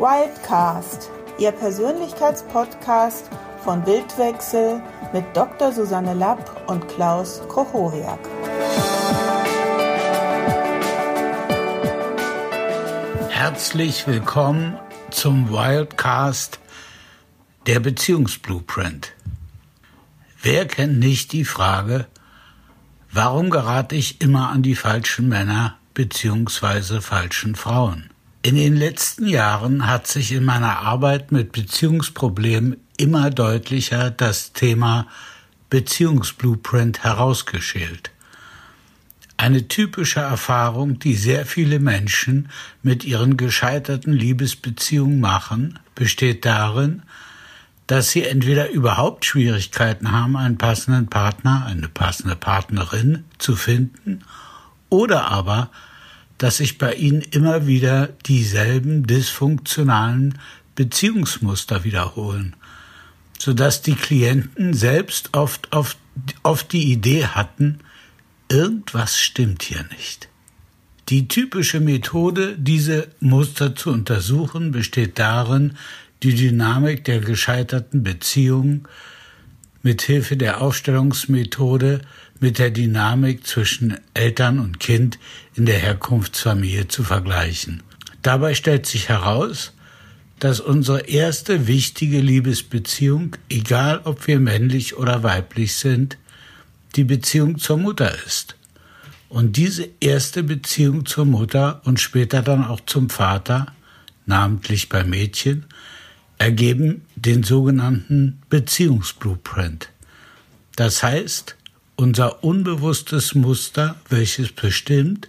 Wildcast, Ihr Persönlichkeitspodcast von Bildwechsel mit Dr. Susanne Lapp und Klaus Kochoriak. Herzlich willkommen zum Wildcast der Beziehungsblueprint. Wer kennt nicht die Frage, warum gerate ich immer an die falschen Männer bzw. falschen Frauen? In den letzten Jahren hat sich in meiner Arbeit mit Beziehungsproblemen immer deutlicher das Thema Beziehungsblueprint herausgeschält. Eine typische Erfahrung, die sehr viele Menschen mit ihren gescheiterten Liebesbeziehungen machen, besteht darin, dass sie entweder überhaupt Schwierigkeiten haben, einen passenden Partner, eine passende Partnerin zu finden, oder aber dass sich bei ihnen immer wieder dieselben dysfunktionalen Beziehungsmuster wiederholen, sodass die Klienten selbst oft, oft, oft die Idee hatten, irgendwas stimmt hier nicht. Die typische Methode, diese Muster zu untersuchen, besteht darin, die Dynamik der gescheiterten Beziehung mit Hilfe der Aufstellungsmethode mit der Dynamik zwischen Eltern und Kind in der Herkunftsfamilie zu vergleichen. Dabei stellt sich heraus, dass unsere erste wichtige Liebesbeziehung, egal ob wir männlich oder weiblich sind, die Beziehung zur Mutter ist. Und diese erste Beziehung zur Mutter und später dann auch zum Vater, namentlich bei Mädchen, ergeben den sogenannten Beziehungsblueprint. Das heißt, unser unbewusstes Muster, welches bestimmt,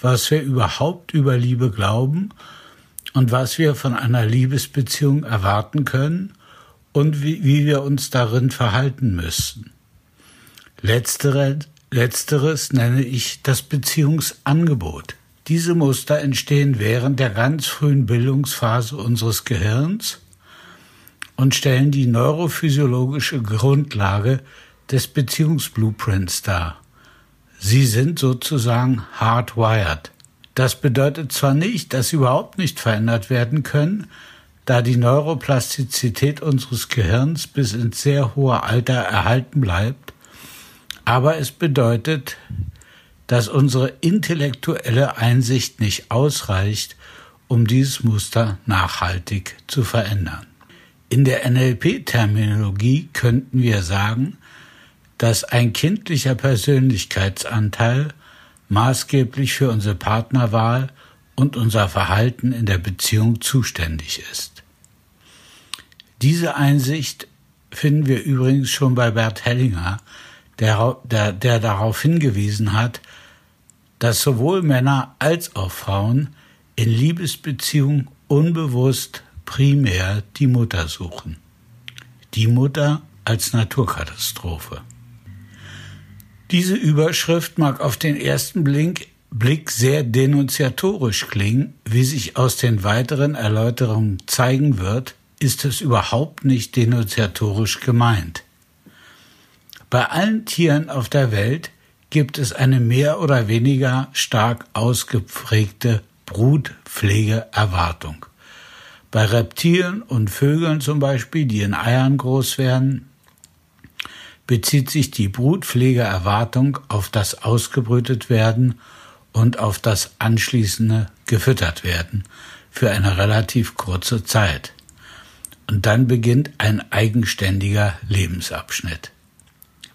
was wir überhaupt über Liebe glauben und was wir von einer Liebesbeziehung erwarten können und wie, wie wir uns darin verhalten müssen. Letztere, letzteres nenne ich das Beziehungsangebot. Diese Muster entstehen während der ganz frühen Bildungsphase unseres Gehirns und stellen die neurophysiologische Grundlage des Beziehungsblueprints dar. Sie sind sozusagen hardwired. Das bedeutet zwar nicht, dass sie überhaupt nicht verändert werden können, da die Neuroplastizität unseres Gehirns bis ins sehr hohe Alter erhalten bleibt, aber es bedeutet, dass unsere intellektuelle Einsicht nicht ausreicht, um dieses Muster nachhaltig zu verändern. In der NLP-Terminologie könnten wir sagen, dass ein kindlicher Persönlichkeitsanteil maßgeblich für unsere Partnerwahl und unser Verhalten in der Beziehung zuständig ist. Diese Einsicht finden wir übrigens schon bei Bert Hellinger, der, der, der darauf hingewiesen hat, dass sowohl Männer als auch Frauen in Liebesbeziehungen unbewusst primär die Mutter suchen. Die Mutter als Naturkatastrophe. Diese Überschrift mag auf den ersten Blick, sehr denunziatorisch klingen. Wie sich aus den weiteren Erläuterungen zeigen wird, ist es überhaupt nicht denunziatorisch gemeint. Bei allen Tieren auf der Welt gibt es eine mehr oder weniger stark ausgeprägte Brutpflegeerwartung. Bei Reptilien und Vögeln zum Beispiel, die in Eiern groß werden, bezieht sich die Brutpflegeerwartung auf das ausgebrütet werden und auf das anschließende gefüttert werden für eine relativ kurze Zeit. Und dann beginnt ein eigenständiger Lebensabschnitt.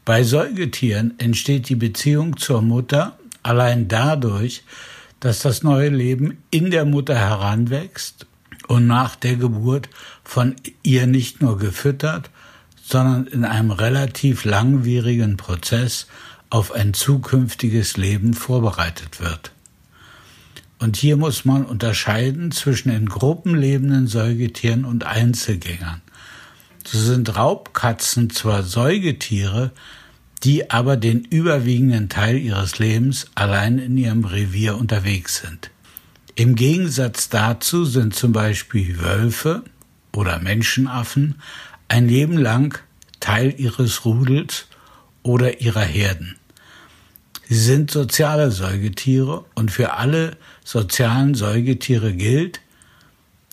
Bei Säugetieren entsteht die Beziehung zur Mutter allein dadurch, dass das neue Leben in der Mutter heranwächst und nach der Geburt von ihr nicht nur gefüttert, sondern in einem relativ langwierigen Prozess auf ein zukünftiges Leben vorbereitet wird. Und hier muss man unterscheiden zwischen in Gruppen lebenden Säugetieren und Einzelgängern. So sind Raubkatzen zwar Säugetiere, die aber den überwiegenden Teil ihres Lebens allein in ihrem Revier unterwegs sind. Im Gegensatz dazu sind zum Beispiel Wölfe oder Menschenaffen ein Leben lang Teil ihres Rudels oder ihrer Herden. Sie sind soziale Säugetiere und für alle sozialen Säugetiere gilt,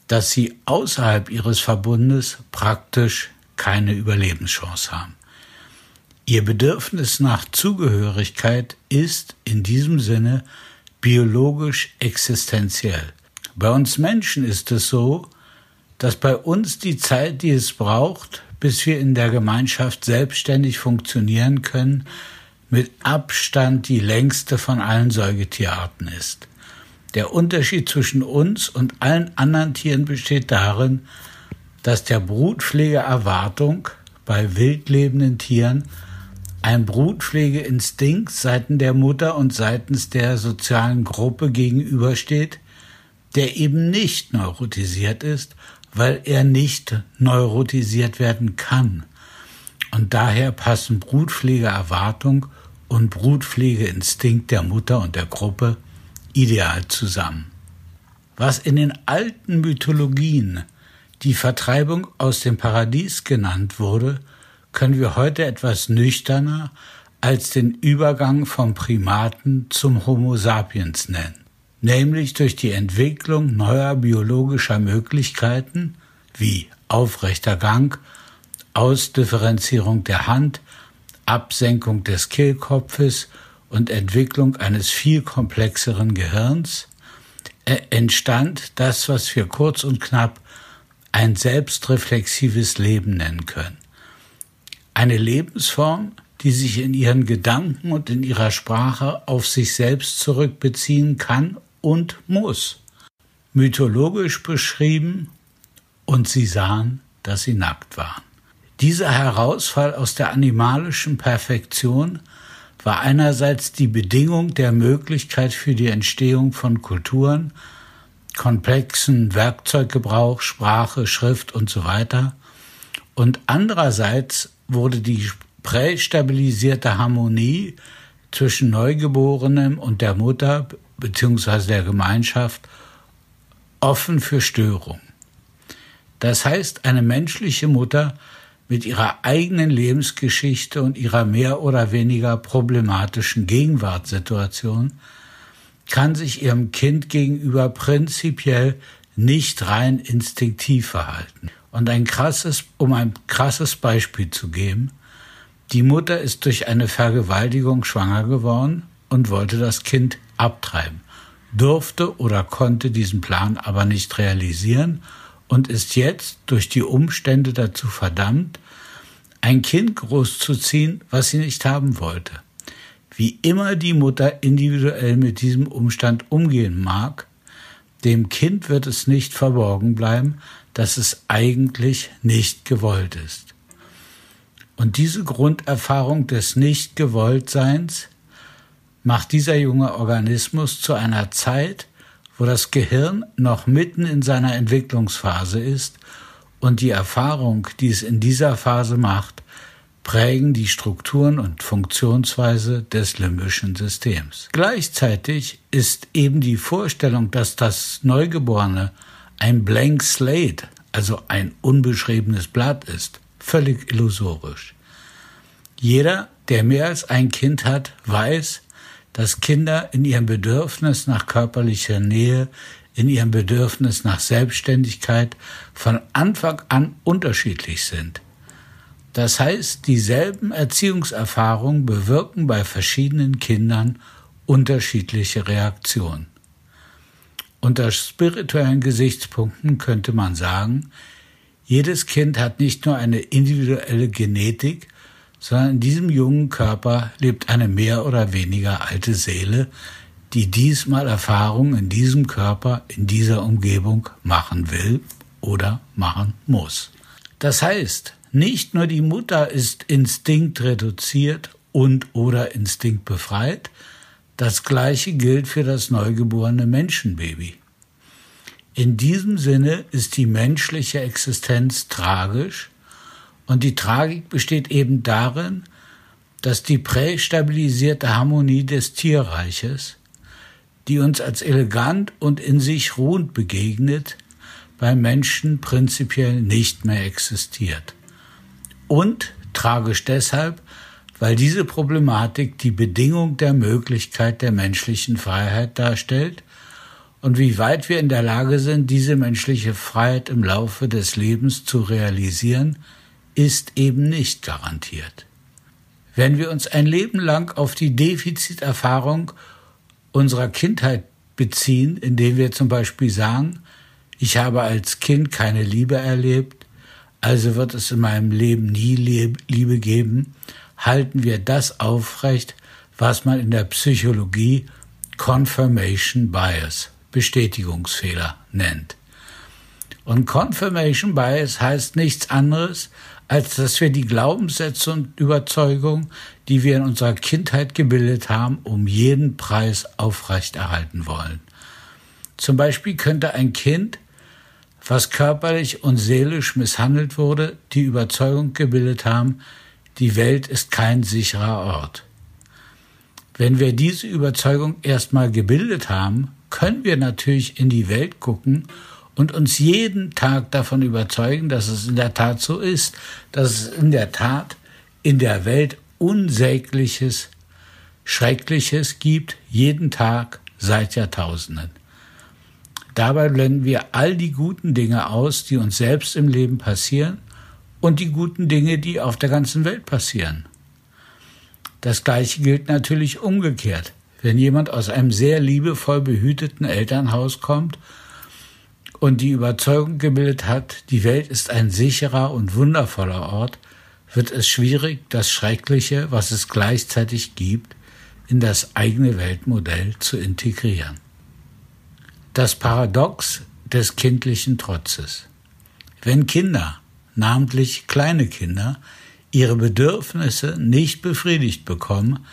dass sie außerhalb ihres Verbundes praktisch keine Überlebenschance haben. Ihr Bedürfnis nach Zugehörigkeit ist in diesem Sinne biologisch existenziell. Bei uns Menschen ist es so, dass bei uns die Zeit, die es braucht, bis wir in der Gemeinschaft selbstständig funktionieren können, mit Abstand die längste von allen Säugetierarten ist. Der Unterschied zwischen uns und allen anderen Tieren besteht darin, dass der Brutpflegeerwartung bei wildlebenden Tieren ein Brutpflegeinstinkt seitens der Mutter und seitens der sozialen Gruppe gegenübersteht, der eben nicht neurotisiert ist, weil er nicht neurotisiert werden kann. Und daher passen Brutpflegeerwartung und Brutpflegeinstinkt der Mutter und der Gruppe ideal zusammen. Was in den alten Mythologien die Vertreibung aus dem Paradies genannt wurde, können wir heute etwas nüchterner als den Übergang vom Primaten zum Homo sapiens nennen, nämlich durch die Entwicklung neuer biologischer Möglichkeiten wie aufrechter Gang, Ausdifferenzierung der Hand, Absenkung des Kehlkopfes und Entwicklung eines viel komplexeren Gehirns, entstand das, was wir kurz und knapp ein selbstreflexives Leben nennen können. Eine Lebensform, die sich in ihren Gedanken und in ihrer Sprache auf sich selbst zurückbeziehen kann und muss. Mythologisch beschrieben, und sie sahen, dass sie nackt waren. Dieser Herausfall aus der animalischen Perfektion war einerseits die Bedingung der Möglichkeit für die Entstehung von Kulturen, komplexen Werkzeuggebrauch, Sprache, Schrift und so weiter. Und andererseits wurde die prästabilisierte Harmonie zwischen Neugeborenem und der Mutter bzw. der Gemeinschaft offen für Störung. Das heißt, eine menschliche Mutter mit ihrer eigenen Lebensgeschichte und ihrer mehr oder weniger problematischen Gegenwartssituation kann sich ihrem Kind gegenüber prinzipiell nicht rein instinktiv verhalten. Und ein krasses, um ein krasses Beispiel zu geben, die Mutter ist durch eine Vergewaltigung schwanger geworden und wollte das Kind abtreiben, durfte oder konnte diesen Plan aber nicht realisieren und ist jetzt durch die Umstände dazu verdammt, ein Kind großzuziehen, was sie nicht haben wollte. Wie immer die Mutter individuell mit diesem Umstand umgehen mag, dem Kind wird es nicht verborgen bleiben, dass es eigentlich nicht gewollt ist. Und diese Grunderfahrung des Nicht-Gewolltseins macht dieser junge Organismus zu einer Zeit, wo das Gehirn noch mitten in seiner Entwicklungsphase ist und die Erfahrung, die es in dieser Phase macht, prägen die Strukturen und Funktionsweise des limbischen Systems. Gleichzeitig ist eben die Vorstellung, dass das Neugeborene ein Blank Slate, also ein unbeschriebenes Blatt ist, völlig illusorisch. Jeder, der mehr als ein Kind hat, weiß, dass Kinder in ihrem Bedürfnis nach körperlicher Nähe, in ihrem Bedürfnis nach Selbstständigkeit von Anfang an unterschiedlich sind. Das heißt, dieselben Erziehungserfahrungen bewirken bei verschiedenen Kindern unterschiedliche Reaktionen. Unter spirituellen Gesichtspunkten könnte man sagen, jedes Kind hat nicht nur eine individuelle Genetik, sondern in diesem jungen Körper lebt eine mehr oder weniger alte Seele, die diesmal Erfahrungen in diesem Körper, in dieser Umgebung machen will oder machen muss. Das heißt, nicht nur die Mutter ist instinktreduziert und oder instinktbefreit, das gleiche gilt für das neugeborene Menschenbaby. In diesem Sinne ist die menschliche Existenz tragisch und die Tragik besteht eben darin, dass die prästabilisierte Harmonie des Tierreiches, die uns als elegant und in sich ruhend begegnet, beim Menschen prinzipiell nicht mehr existiert. Und tragisch deshalb, weil diese Problematik die Bedingung der Möglichkeit der menschlichen Freiheit darstellt und wie weit wir in der Lage sind, diese menschliche Freiheit im Laufe des Lebens zu realisieren, ist eben nicht garantiert. Wenn wir uns ein Leben lang auf die Defiziterfahrung unserer Kindheit beziehen, indem wir zum Beispiel sagen, ich habe als Kind keine Liebe erlebt, also wird es in meinem Leben nie Liebe geben, halten wir das aufrecht, was man in der Psychologie Confirmation Bias, Bestätigungsfehler nennt. Und Confirmation Bias heißt nichts anderes, als dass wir die Glaubenssätze und Überzeugungen, die wir in unserer Kindheit gebildet haben, um jeden Preis aufrechterhalten wollen. Zum Beispiel könnte ein Kind, was körperlich und seelisch misshandelt wurde, die Überzeugung gebildet haben, die Welt ist kein sicherer Ort. Wenn wir diese Überzeugung erstmal gebildet haben, können wir natürlich in die Welt gucken und uns jeden Tag davon überzeugen, dass es in der Tat so ist, dass es in der Tat in der Welt Unsägliches, Schreckliches gibt, jeden Tag seit Jahrtausenden. Dabei blenden wir all die guten Dinge aus, die uns selbst im Leben passieren und die guten Dinge, die auf der ganzen Welt passieren. Das Gleiche gilt natürlich umgekehrt. Wenn jemand aus einem sehr liebevoll behüteten Elternhaus kommt und die Überzeugung gebildet hat, die Welt ist ein sicherer und wundervoller Ort, wird es schwierig, das Schreckliche, was es gleichzeitig gibt, in das eigene Weltmodell zu integrieren. Das Paradox des kindlichen Trotzes. Wenn Kinder, namentlich kleine Kinder, ihre Bedürfnisse nicht befriedigt bekommen,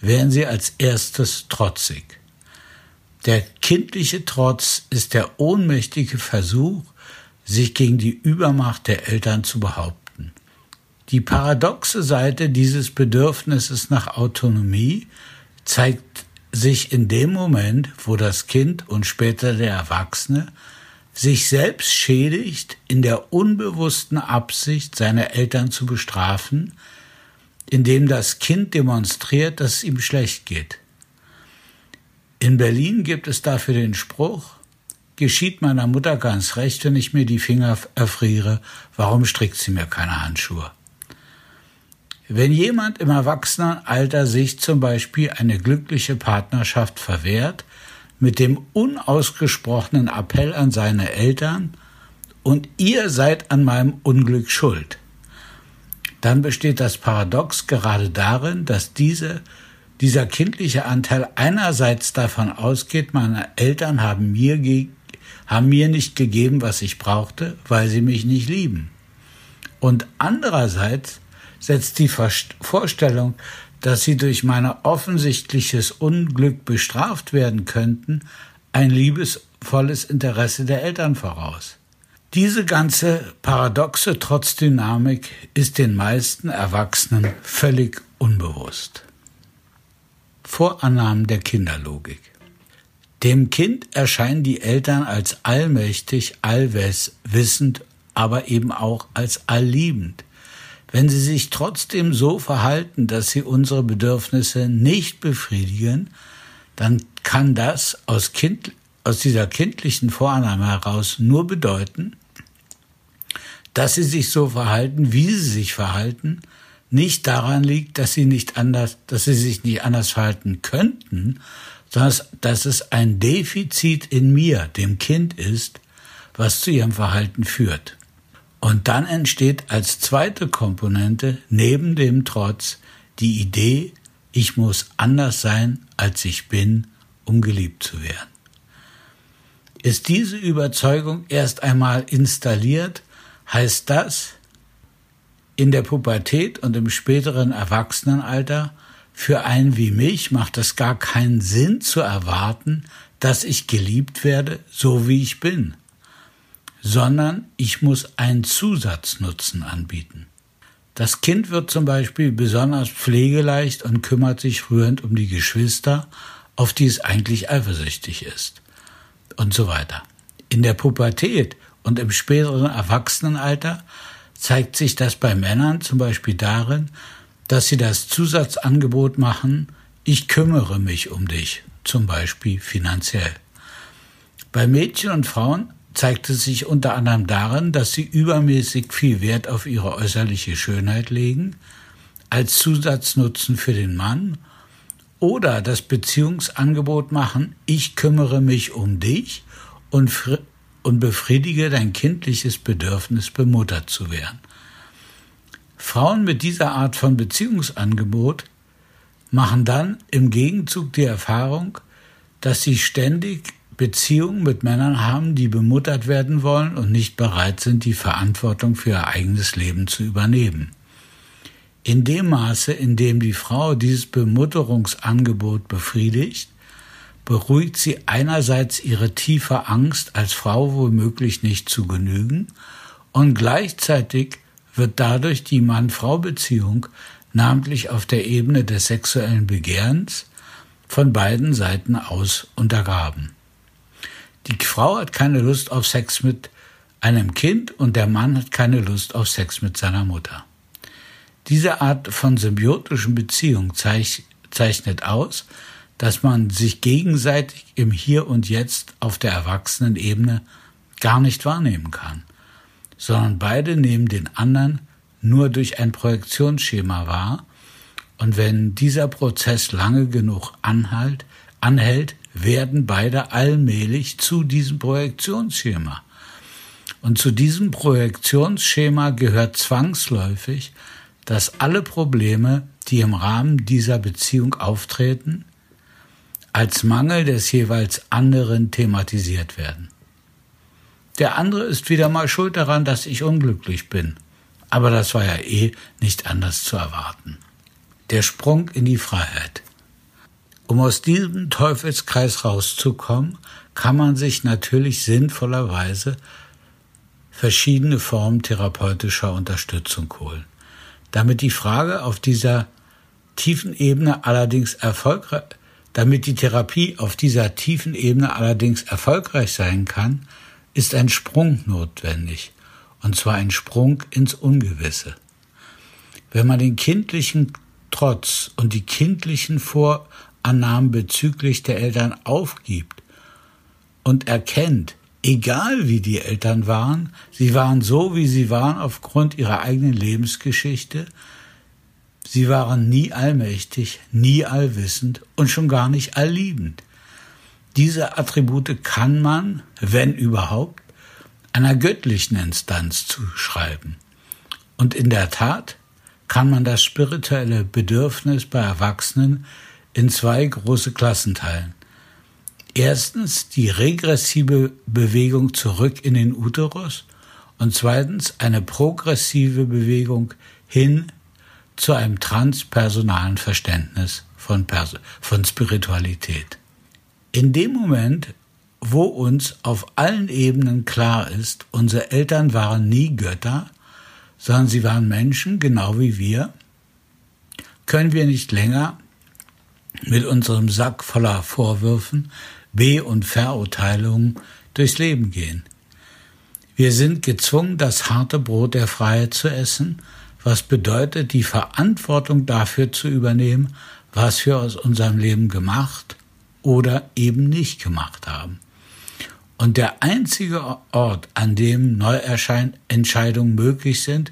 werden sie als erstes trotzig. Der kindliche Trotz ist der ohnmächtige Versuch, sich gegen die Übermacht der Eltern zu behaupten. Die paradoxe Seite dieses Bedürfnisses nach Autonomie zeigt sich in dem Moment, wo das Kind und später der Erwachsene sich selbst schädigt in der unbewussten Absicht, seine Eltern zu bestrafen, indem das Kind demonstriert, dass es ihm schlecht geht. In Berlin gibt es dafür den Spruch, geschieht meiner Mutter ganz recht, wenn ich mir die Finger erfriere, warum strickt sie mir keine Handschuhe? Wenn jemand im Erwachsenenalter sich zum Beispiel eine glückliche Partnerschaft verwehrt, mit dem unausgesprochenen Appell an seine Eltern, und ihr seid an meinem Unglück schuld, dann besteht das Paradox gerade darin, dass diese dieser kindliche Anteil einerseits davon ausgeht, meine Eltern haben mir, haben mir nicht gegeben, was ich brauchte, weil sie mich nicht lieben. Und andererseits setzt die Vorstellung, dass sie durch mein offensichtliches Unglück bestraft werden könnten, ein liebesvolles Interesse der Eltern voraus. Diese ganze paradoxe Trotzdynamik ist den meisten Erwachsenen völlig unbewusst. Vorannahmen der Kinderlogik. Dem Kind erscheinen die Eltern als allmächtig, allwissend, aber eben auch als allliebend. Wenn sie sich trotzdem so verhalten, dass sie unsere Bedürfnisse nicht befriedigen, dann kann das aus, kind, aus dieser kindlichen Vorannahme heraus nur bedeuten, dass sie sich so verhalten, wie sie sich verhalten, nicht daran liegt, dass sie nicht anders, dass sie sich nicht anders verhalten könnten, sondern dass es ein Defizit in mir, dem Kind ist, was zu ihrem Verhalten führt. Und dann entsteht als zweite Komponente neben dem Trotz die Idee, ich muss anders sein, als ich bin, um geliebt zu werden. Ist diese Überzeugung erst einmal installiert, heißt das, in der Pubertät und im späteren Erwachsenenalter für einen wie mich macht es gar keinen Sinn zu erwarten, dass ich geliebt werde, so wie ich bin, sondern ich muss einen Zusatznutzen anbieten. Das Kind wird zum Beispiel besonders pflegeleicht und kümmert sich rührend um die Geschwister, auf die es eigentlich eifersüchtig ist. Und so weiter. In der Pubertät und im späteren Erwachsenenalter zeigt sich das bei Männern zum Beispiel darin, dass sie das Zusatzangebot machen, ich kümmere mich um dich, zum Beispiel finanziell. Bei Mädchen und Frauen zeigt es sich unter anderem darin, dass sie übermäßig viel Wert auf ihre äußerliche Schönheit legen, als Zusatznutzen für den Mann, oder das Beziehungsangebot machen, ich kümmere mich um dich und, und befriedige dein kindliches Bedürfnis, bemuttert zu werden. Frauen mit dieser Art von Beziehungsangebot machen dann im Gegenzug die Erfahrung, dass sie ständig Beziehungen mit Männern haben, die bemuttert werden wollen und nicht bereit sind, die Verantwortung für ihr eigenes Leben zu übernehmen. In dem Maße, in dem die Frau dieses Bemutterungsangebot befriedigt, beruhigt sie einerseits ihre tiefe Angst, als Frau womöglich nicht zu genügen, und gleichzeitig wird dadurch die Mann-Frau-Beziehung, namentlich auf der Ebene des sexuellen Begehrens, von beiden Seiten aus untergraben. Die Frau hat keine Lust auf Sex mit einem Kind und der Mann hat keine Lust auf Sex mit seiner Mutter. Diese Art von symbiotischen Beziehung zeichnet aus, dass man sich gegenseitig im Hier und Jetzt auf der Erwachsenenebene gar nicht wahrnehmen kann, sondern beide nehmen den anderen nur durch ein Projektionsschema wahr, und wenn dieser Prozess lange genug anhalt, anhält, werden beide allmählich zu diesem Projektionsschema. Und zu diesem Projektionsschema gehört zwangsläufig, dass alle Probleme, die im Rahmen dieser Beziehung auftreten, als Mangel des jeweils anderen thematisiert werden. Der andere ist wieder mal schuld daran, dass ich unglücklich bin. Aber das war ja eh nicht anders zu erwarten. Der Sprung in die Freiheit. Um aus diesem Teufelskreis rauszukommen, kann man sich natürlich sinnvollerweise verschiedene Formen therapeutischer Unterstützung holen. Damit die Frage auf dieser tiefen Ebene allerdings erfolgreich, damit die Therapie auf dieser tiefen Ebene allerdings erfolgreich sein kann, ist ein Sprung notwendig, und zwar ein Sprung ins Ungewisse. Wenn man den kindlichen Trotz und die kindlichen Vor Annahmen bezüglich der Eltern aufgibt und erkennt, egal wie die Eltern waren, sie waren so, wie sie waren aufgrund ihrer eigenen Lebensgeschichte, sie waren nie allmächtig, nie allwissend und schon gar nicht allliebend. Diese Attribute kann man, wenn überhaupt, einer göttlichen Instanz zuschreiben. Und in der Tat kann man das spirituelle Bedürfnis bei Erwachsenen in zwei große Klassen teilen. Erstens die regressive Bewegung zurück in den Uterus und zweitens eine progressive Bewegung hin zu einem transpersonalen Verständnis von, Pers von Spiritualität. In dem Moment, wo uns auf allen Ebenen klar ist, unsere Eltern waren nie Götter, sondern sie waren Menschen, genau wie wir, können wir nicht länger mit unserem Sack voller Vorwürfen, Be- und Verurteilungen durchs Leben gehen. Wir sind gezwungen, das harte Brot der Freiheit zu essen, was bedeutet, die Verantwortung dafür zu übernehmen, was wir aus unserem Leben gemacht oder eben nicht gemacht haben. Und der einzige Ort, an dem Neuentscheidungen möglich sind,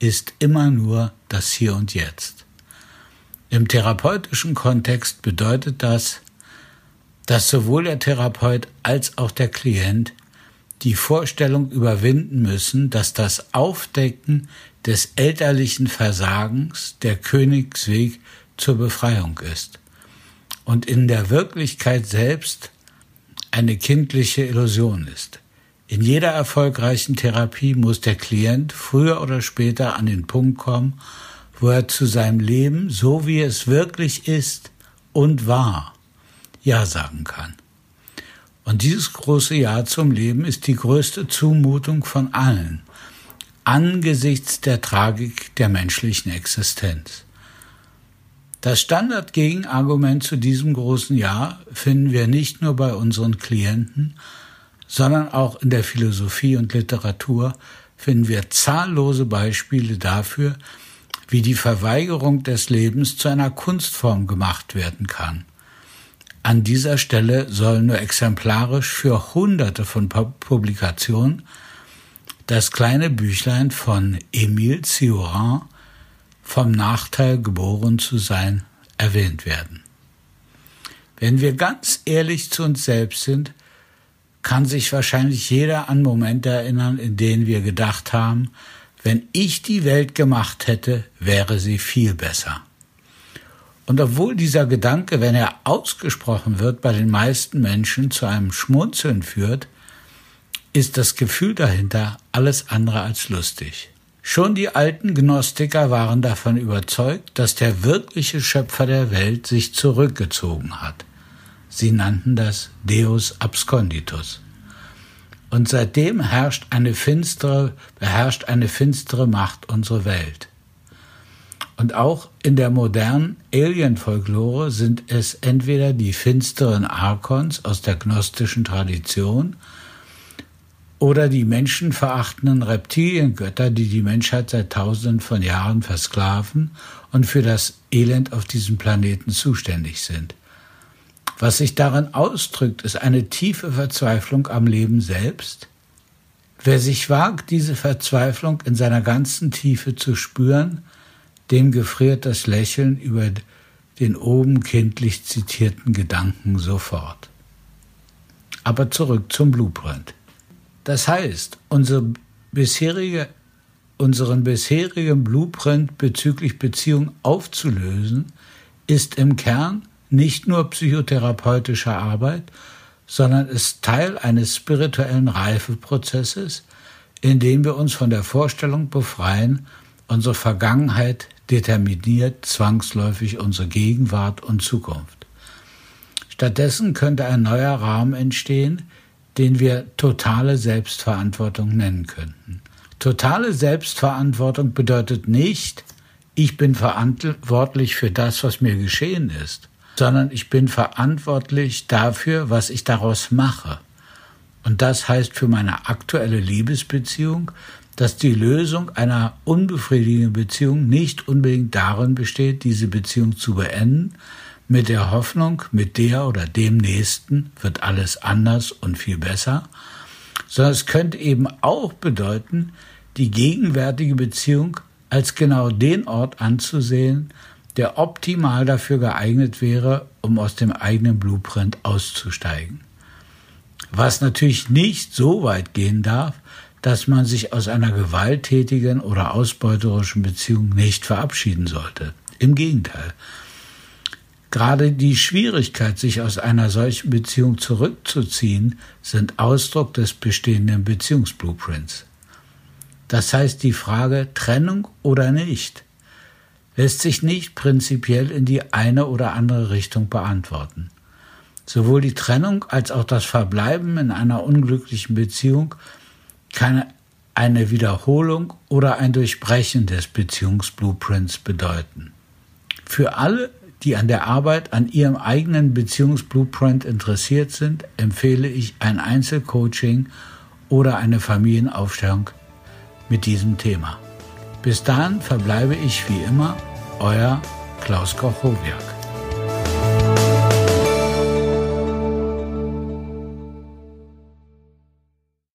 ist immer nur das Hier und Jetzt. Im therapeutischen Kontext bedeutet das, dass sowohl der Therapeut als auch der Klient die Vorstellung überwinden müssen, dass das Aufdecken des elterlichen Versagens der Königsweg zur Befreiung ist und in der Wirklichkeit selbst eine kindliche Illusion ist. In jeder erfolgreichen Therapie muss der Klient früher oder später an den Punkt kommen, wo er zu seinem Leben, so wie es wirklich ist und war, Ja sagen kann. Und dieses große Ja zum Leben ist die größte Zumutung von allen, angesichts der Tragik der menschlichen Existenz. Das Standardgegenargument zu diesem großen Ja finden wir nicht nur bei unseren Klienten, sondern auch in der Philosophie und Literatur finden wir zahllose Beispiele dafür, wie die Verweigerung des Lebens zu einer Kunstform gemacht werden kann. An dieser Stelle soll nur exemplarisch für hunderte von Publikationen das kleine Büchlein von Emile Cioran vom Nachteil geboren zu sein erwähnt werden. Wenn wir ganz ehrlich zu uns selbst sind, kann sich wahrscheinlich jeder an Momente erinnern, in denen wir gedacht haben, wenn ich die Welt gemacht hätte, wäre sie viel besser. Und obwohl dieser Gedanke, wenn er ausgesprochen wird, bei den meisten Menschen zu einem Schmunzeln führt, ist das Gefühl dahinter alles andere als lustig. Schon die alten Gnostiker waren davon überzeugt, dass der wirkliche Schöpfer der Welt sich zurückgezogen hat. Sie nannten das Deus absconditus. Und seitdem herrscht eine finstere, beherrscht eine finstere Macht unsere Welt. Und auch in der modernen Alien-Folklore sind es entweder die finsteren Arkons aus der gnostischen Tradition oder die menschenverachtenden Reptiliengötter, die die Menschheit seit tausenden von Jahren versklaven und für das Elend auf diesem Planeten zuständig sind. Was sich darin ausdrückt, ist eine tiefe Verzweiflung am Leben selbst. Wer sich wagt, diese Verzweiflung in seiner ganzen Tiefe zu spüren, dem gefriert das Lächeln über den oben kindlich zitierten Gedanken sofort. Aber zurück zum Blueprint. Das heißt, unsere bisherige, unseren bisherigen Blueprint bezüglich Beziehung aufzulösen, ist im Kern nicht nur psychotherapeutischer Arbeit, sondern ist Teil eines spirituellen Reifeprozesses, in dem wir uns von der Vorstellung befreien, unsere Vergangenheit determiniert zwangsläufig unsere Gegenwart und Zukunft. Stattdessen könnte ein neuer Rahmen entstehen, den wir totale Selbstverantwortung nennen könnten. Totale Selbstverantwortung bedeutet nicht, ich bin verantwortlich für das, was mir geschehen ist, sondern ich bin verantwortlich dafür, was ich daraus mache. Und das heißt für meine aktuelle Liebesbeziehung, dass die Lösung einer unbefriedigenden Beziehung nicht unbedingt darin besteht, diese Beziehung zu beenden, mit der Hoffnung, mit der oder dem Nächsten wird alles anders und viel besser, sondern es könnte eben auch bedeuten, die gegenwärtige Beziehung als genau den Ort anzusehen, der optimal dafür geeignet wäre, um aus dem eigenen Blueprint auszusteigen. Was natürlich nicht so weit gehen darf, dass man sich aus einer gewalttätigen oder ausbeuterischen Beziehung nicht verabschieden sollte. Im Gegenteil, Gerade die Schwierigkeit, sich aus einer solchen Beziehung zurückzuziehen, sind Ausdruck des bestehenden Beziehungsblueprints. Das heißt, die Frage Trennung oder nicht lässt sich nicht prinzipiell in die eine oder andere Richtung beantworten. Sowohl die Trennung als auch das Verbleiben in einer unglücklichen Beziehung kann eine Wiederholung oder ein Durchbrechen des Beziehungsblueprints bedeuten. Für alle die an der Arbeit an ihrem eigenen Beziehungsblueprint interessiert sind, empfehle ich ein Einzelcoaching oder eine Familienaufstellung mit diesem Thema. Bis dahin verbleibe ich wie immer euer Klaus Koch-Hoviak.